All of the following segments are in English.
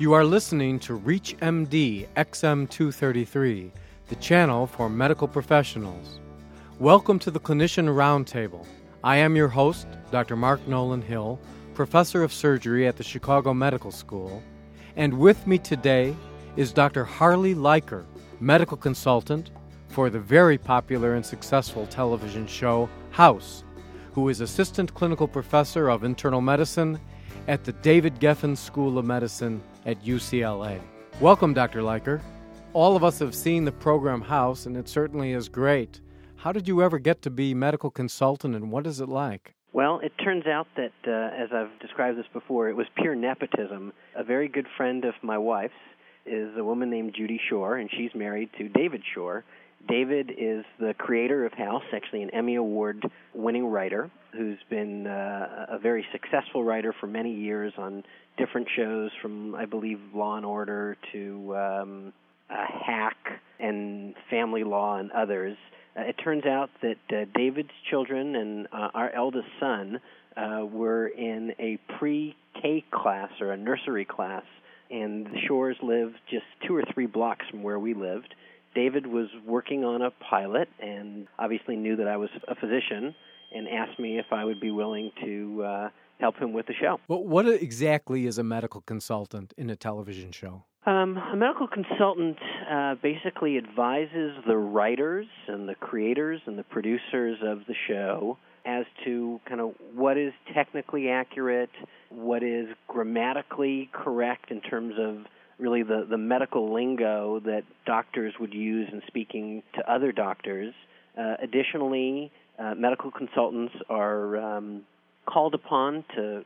You are listening to ReachMD XM233, the channel for medical professionals. Welcome to the Clinician Roundtable. I am your host, Dr. Mark Nolan Hill, professor of surgery at the Chicago Medical School, and with me today is Dr. Harley Liker, medical consultant for the very popular and successful television show House, who is assistant clinical professor of internal medicine at the David Geffen School of Medicine at UCLA. Welcome, Dr. Liker. All of us have seen the program House, and it certainly is great. How did you ever get to be medical consultant, and what is it like? Well, it turns out that, uh, as I've described this before, it was pure nepotism. A very good friend of my wife's is a woman named Judy Shore, and she's married to David Shore. David is the creator of House, actually an Emmy Award winning writer who's been uh, a very successful writer for many years on different shows from, I believe, Law and Order to um, uh, Hack and Family Law and others. Uh, it turns out that uh, David's children and uh, our eldest son uh, were in a pre K class or a nursery class, and the Shores lived just two or three blocks from where we lived. David was working on a pilot and obviously knew that I was a physician and asked me if I would be willing to uh, help him with the show. Well, what exactly is a medical consultant in a television show? Um, a medical consultant uh, basically advises the writers and the creators and the producers of the show as to kind of what is technically accurate, what is grammatically correct in terms of really the, the medical lingo that doctors would use in speaking to other doctors. Uh, additionally, uh, medical consultants are um, called upon to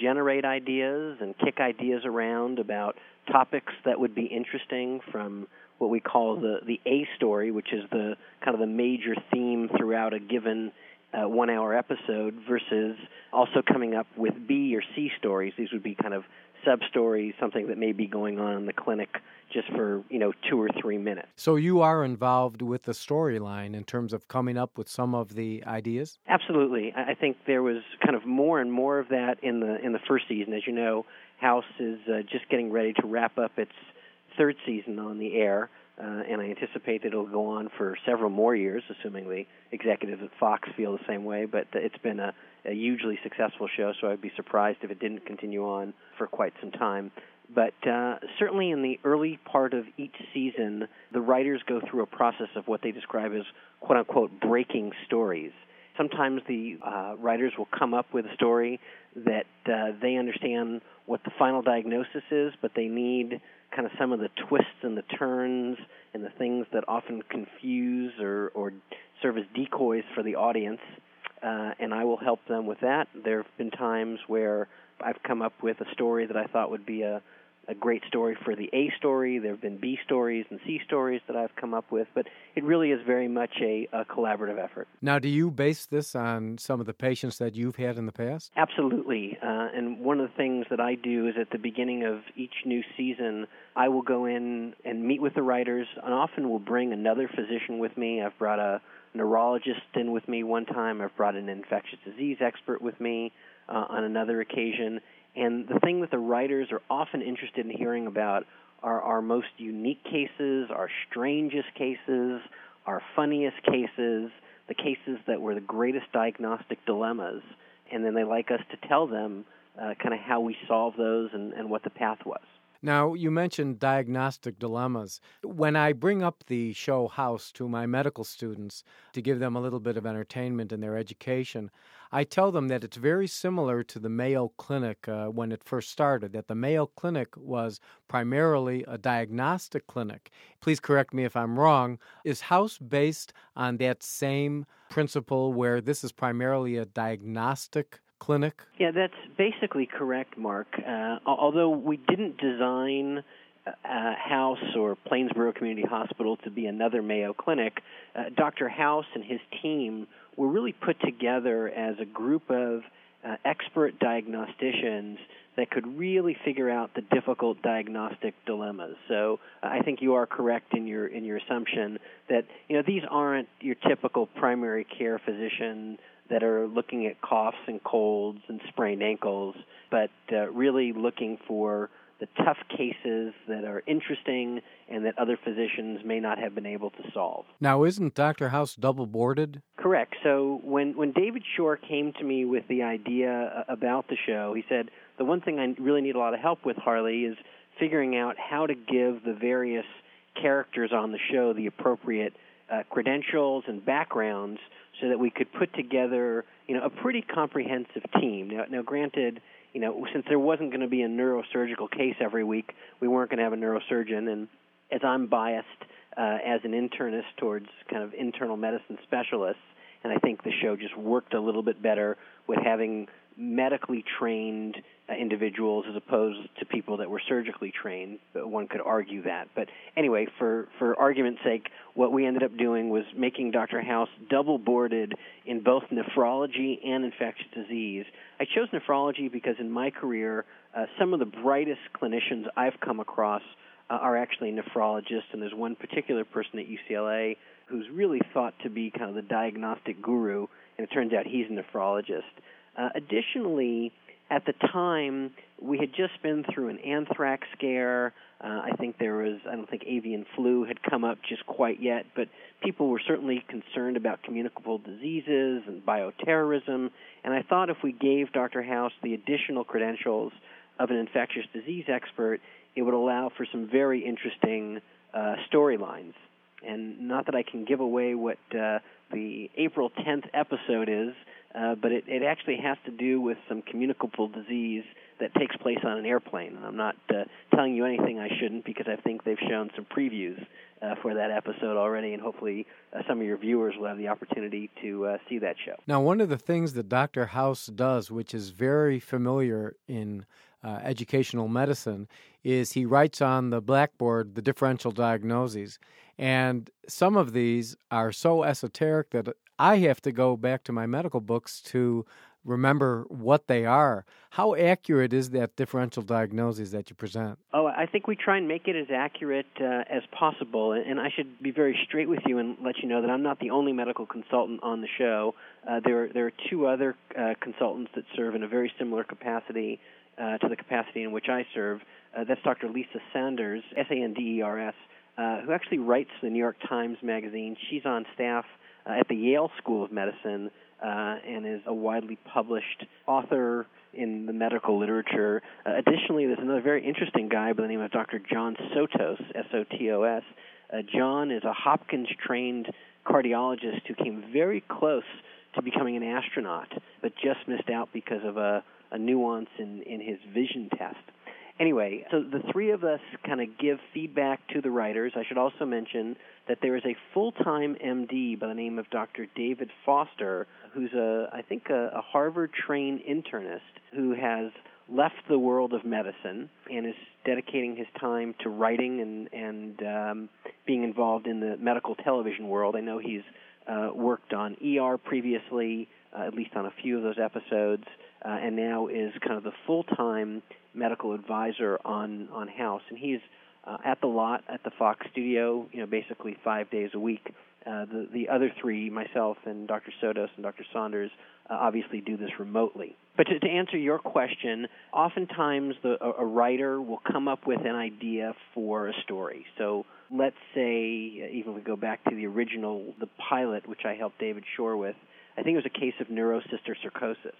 generate ideas and kick ideas around about topics that would be interesting from what we call the the A story, which is the kind of the major theme throughout a given uh, one hour episode, versus also coming up with B or C stories. These would be kind of sub stories, something that may be going on in the clinic just for you know two or three minutes. So you are involved with the storyline in terms of coming up with some of the ideas. Absolutely, I think there was kind of more and more of that in the in the first season. As you know, House is uh, just getting ready to wrap up its third season on the air. Uh, and I anticipate that it'll go on for several more years, assuming the executives at Fox feel the same way. But it's been a, a hugely successful show, so I'd be surprised if it didn't continue on for quite some time. But uh, certainly in the early part of each season, the writers go through a process of what they describe as quote unquote breaking stories. Sometimes the uh, writers will come up with a story that uh, they understand what the final diagnosis is, but they need kind of some of the twists and the turns and the things that often confuse or, or serve as decoys for the audience. Uh, and I will help them with that. There have been times where I've come up with a story that I thought would be a a great story for the A story. There have been B stories and C stories that I've come up with, but it really is very much a, a, collaborative effort. Now, do you base this on some of the patients that you've had in the past? Absolutely. Uh, and one of the things that I do is at the beginning of each new season, I will go in and meet with the writers, and often will bring another physician with me. I've brought a neurologist in with me one time, I've brought an infectious disease expert with me uh, on another occasion and the thing that the writers are often interested in hearing about are our most unique cases, our strangest cases, our funniest cases, the cases that were the greatest diagnostic dilemmas. And then they like us to tell them uh, kind of how we solve those and, and what the path was. Now, you mentioned diagnostic dilemmas. When I bring up the show House to my medical students to give them a little bit of entertainment in their education, I tell them that it's very similar to the Mayo Clinic uh, when it first started, that the Mayo Clinic was primarily a diagnostic clinic. Please correct me if I'm wrong. Is House based on that same principle where this is primarily a diagnostic clinic? Yeah, that's basically correct, Mark. Uh, although we didn't design uh, House or Plainsboro Community Hospital to be another Mayo Clinic, uh, Dr. House and his team were really put together as a group of uh, expert diagnosticians that could really figure out the difficult diagnostic dilemmas. So uh, I think you are correct in your in your assumption that you know these aren't your typical primary care physician that are looking at coughs and colds and sprained ankles, but uh, really looking for the tough cases that are interesting and that other physicians may not have been able to solve. Now, isn't Dr. House double boarded? Correct. So when when David Shore came to me with the idea about the show, he said the one thing I really need a lot of help with, Harley, is figuring out how to give the various characters on the show the appropriate uh, credentials and backgrounds so that we could put together, you know, a pretty comprehensive team. Now, now granted, you know, since there wasn't going to be a neurosurgical case every week, we weren't going to have a neurosurgeon. And as I'm biased uh, as an internist towards kind of internal medicine specialists, and I think the show just worked a little bit better with having medically trained uh, individuals as opposed to people that were surgically trained. One could argue that. But anyway, for for argument's sake, what we ended up doing was making Dr. House double boarded in both nephrology and infectious disease. I chose nephrology because in my career, uh, some of the brightest clinicians I've come across uh, are actually nephrologists, and there's one particular person at UCLA who's really thought to be kind of the diagnostic guru, and it turns out he's a nephrologist. Uh, additionally, at the time, we had just been through an anthrax scare. Uh, I think there was, I don't think avian flu had come up just quite yet, but people were certainly concerned about communicable diseases and bioterrorism. And I thought if we gave Dr. House the additional credentials of an infectious disease expert, it would allow for some very interesting uh, storylines. And not that I can give away what uh, the April 10th episode is, uh, but it, it actually has to do with some communicable disease that takes place on an airplane. And I'm not uh, telling you anything I shouldn't because I think they've shown some previews uh, for that episode already, and hopefully uh, some of your viewers will have the opportunity to uh, see that show. Now, one of the things that Dr. House does, which is very familiar in uh, educational medicine, is he writes on the blackboard the differential diagnoses. And some of these are so esoteric that I have to go back to my medical books to remember what they are. How accurate is that differential diagnosis that you present? Oh, I think we try and make it as accurate uh, as possible. And I should be very straight with you and let you know that I'm not the only medical consultant on the show. Uh, there, there are two other uh, consultants that serve in a very similar capacity uh, to the capacity in which I serve. Uh, that's Dr. Lisa Sanders, S A N D E R S, uh, who actually writes the New York Times Magazine. She's on staff uh, at the Yale School of Medicine uh, and is a widely published author in the medical literature. Uh, additionally, there's another very interesting guy by the name of Dr. John Sotos, S O T O S. John is a Hopkins trained cardiologist who came very close to becoming an astronaut, but just missed out because of a, a nuance in, in his vision test anyway, so the three of us kind of give feedback to the writers. I should also mention that there is a full-time MD by the name of Dr. David Foster, who's a I think a, a Harvard-trained internist who has left the world of medicine and is dedicating his time to writing and and um, being involved in the medical television world. I know he's uh, worked on ER previously, uh, at least on a few of those episodes, uh, and now is kind of the full-time medical advisor on on House, and he's uh, at the lot at the Fox studio, you know, basically five days a week. Uh, the the other three, myself and Dr. Sotos and Dr. Saunders, uh, obviously do this remotely. But to, to answer your question, oftentimes the, a, a writer will come up with an idea for a story. So let's say, uh, even if we go back to the original, the pilot, which I helped David Shore with, I think it was a case of neurocysticercosis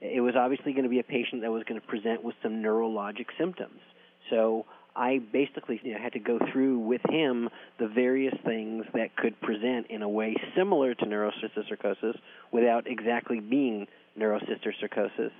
it was obviously going to be a patient that was going to present with some neurologic symptoms. So I basically you know, had to go through with him the various things that could present in a way similar to neurocysticercosis without exactly being neurocysticercosis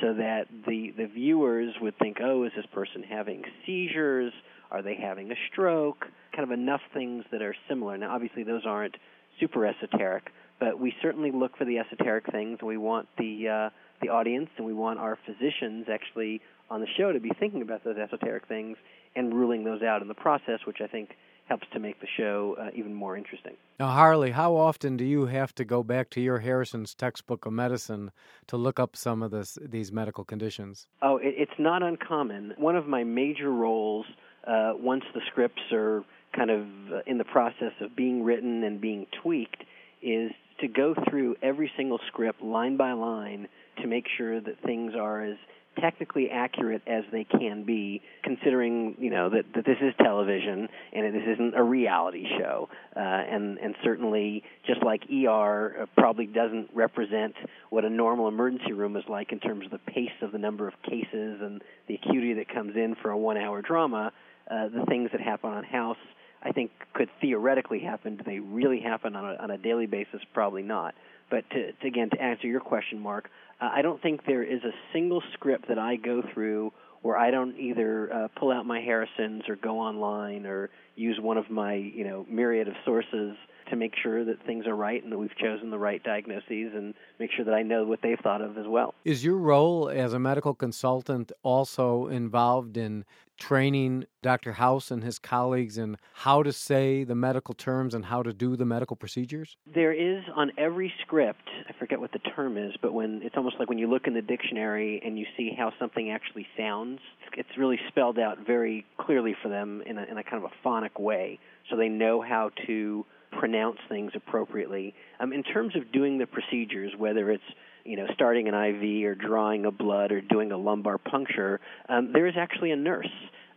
so that the the viewers would think, "Oh, is this person having seizures? Are they having a stroke?" Kind of enough things that are similar. Now, obviously, those aren't super esoteric, but we certainly look for the esoteric things. We want the uh, the audience, and we want our physicians actually on the show to be thinking about those esoteric things and ruling those out in the process, which I think helps to make the show uh, even more interesting. Now, Harley, how often do you have to go back to your Harrison's textbook of medicine to look up some of this, these medical conditions? Oh, it, it's not uncommon. One of my major roles, uh, once the scripts are kind of uh, in the process of being written and being tweaked, is to go through every single script line by line to make sure that things are as technically accurate as they can be, considering you know that, that this is television and this isn't a reality show, uh, and and certainly just like ER probably doesn't represent what a normal emergency room is like in terms of the pace of the number of cases and the acuity that comes in for a one-hour drama. Uh, the things that happen on House, I think, could theoretically happen. Do they really happen on a, on a daily basis? Probably not. But to, to, again, to answer your question, Mark, uh, I don't think there is a single script that I go through where I don't either uh, pull out my Harrisons or go online or use one of my you know myriad of sources to make sure that things are right and that we've chosen the right diagnoses and make sure that I know what they've thought of as well. Is your role as a medical consultant also involved in training Dr. House and his colleagues in how to say the medical terms and how to do the medical procedures? There is on every script, I forget what the term is, but when it's almost like when you look in the dictionary and you see how something actually sounds, it's really spelled out very clearly for them in a, in a kind of a phonic way so they know how to pronounce things appropriately. Um, in terms of doing the procedures, whether it's you know starting an IV or drawing a blood or doing a lumbar puncture, um, there is actually a nurse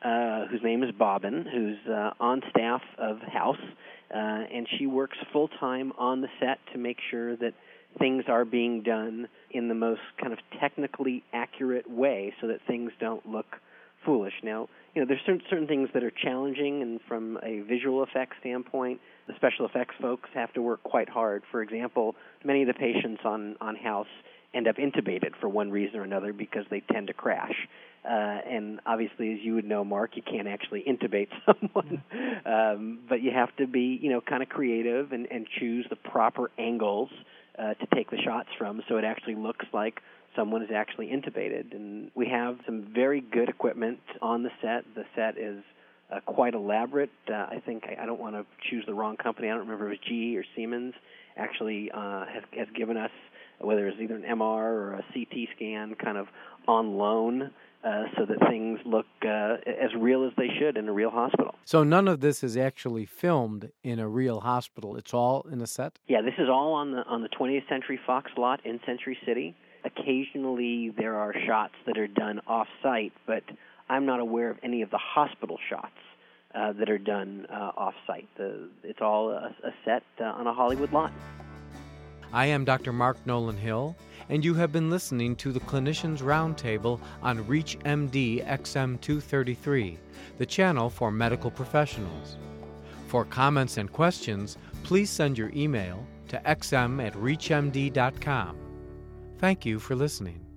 uh, whose name is Bobbin, who's uh, on staff of House, uh, and she works full time on the set to make sure that things are being done in the most kind of technically accurate way, so that things don't look foolish. Now, you know, there's certain, certain things that are challenging, and from a visual effects standpoint, the special effects folks have to work quite hard. For example, many of the patients on on House end up intubated for one reason or another because they tend to crash. Uh, and obviously, as you would know, Mark, you can't actually intubate someone, um, but you have to be, you know, kind of creative and, and choose the proper angles uh, to take the shots from, so it actually looks like someone is actually intubated. And we have some very good equipment on the set. The set is uh, quite elaborate. Uh, I think I, I don't want to choose the wrong company. I don't remember if it was GE or Siemens. Actually, uh, has has given us whether it's either an MR or a CT scan, kind of on loan. Uh, so that things look uh, as real as they should in a real hospital. So none of this is actually filmed in a real hospital. It's all in a set. Yeah, this is all on the on the 20th Century Fox lot in Century City. Occasionally, there are shots that are done off-site, but I'm not aware of any of the hospital shots uh, that are done uh, off-site. The, it's all a, a set uh, on a Hollywood lot. I am Dr. Mark Nolan Hill, and you have been listening to the Clinicians Roundtable on ReachMD XM233, the channel for medical professionals. For comments and questions, please send your email to xm at reachmd.com. Thank you for listening.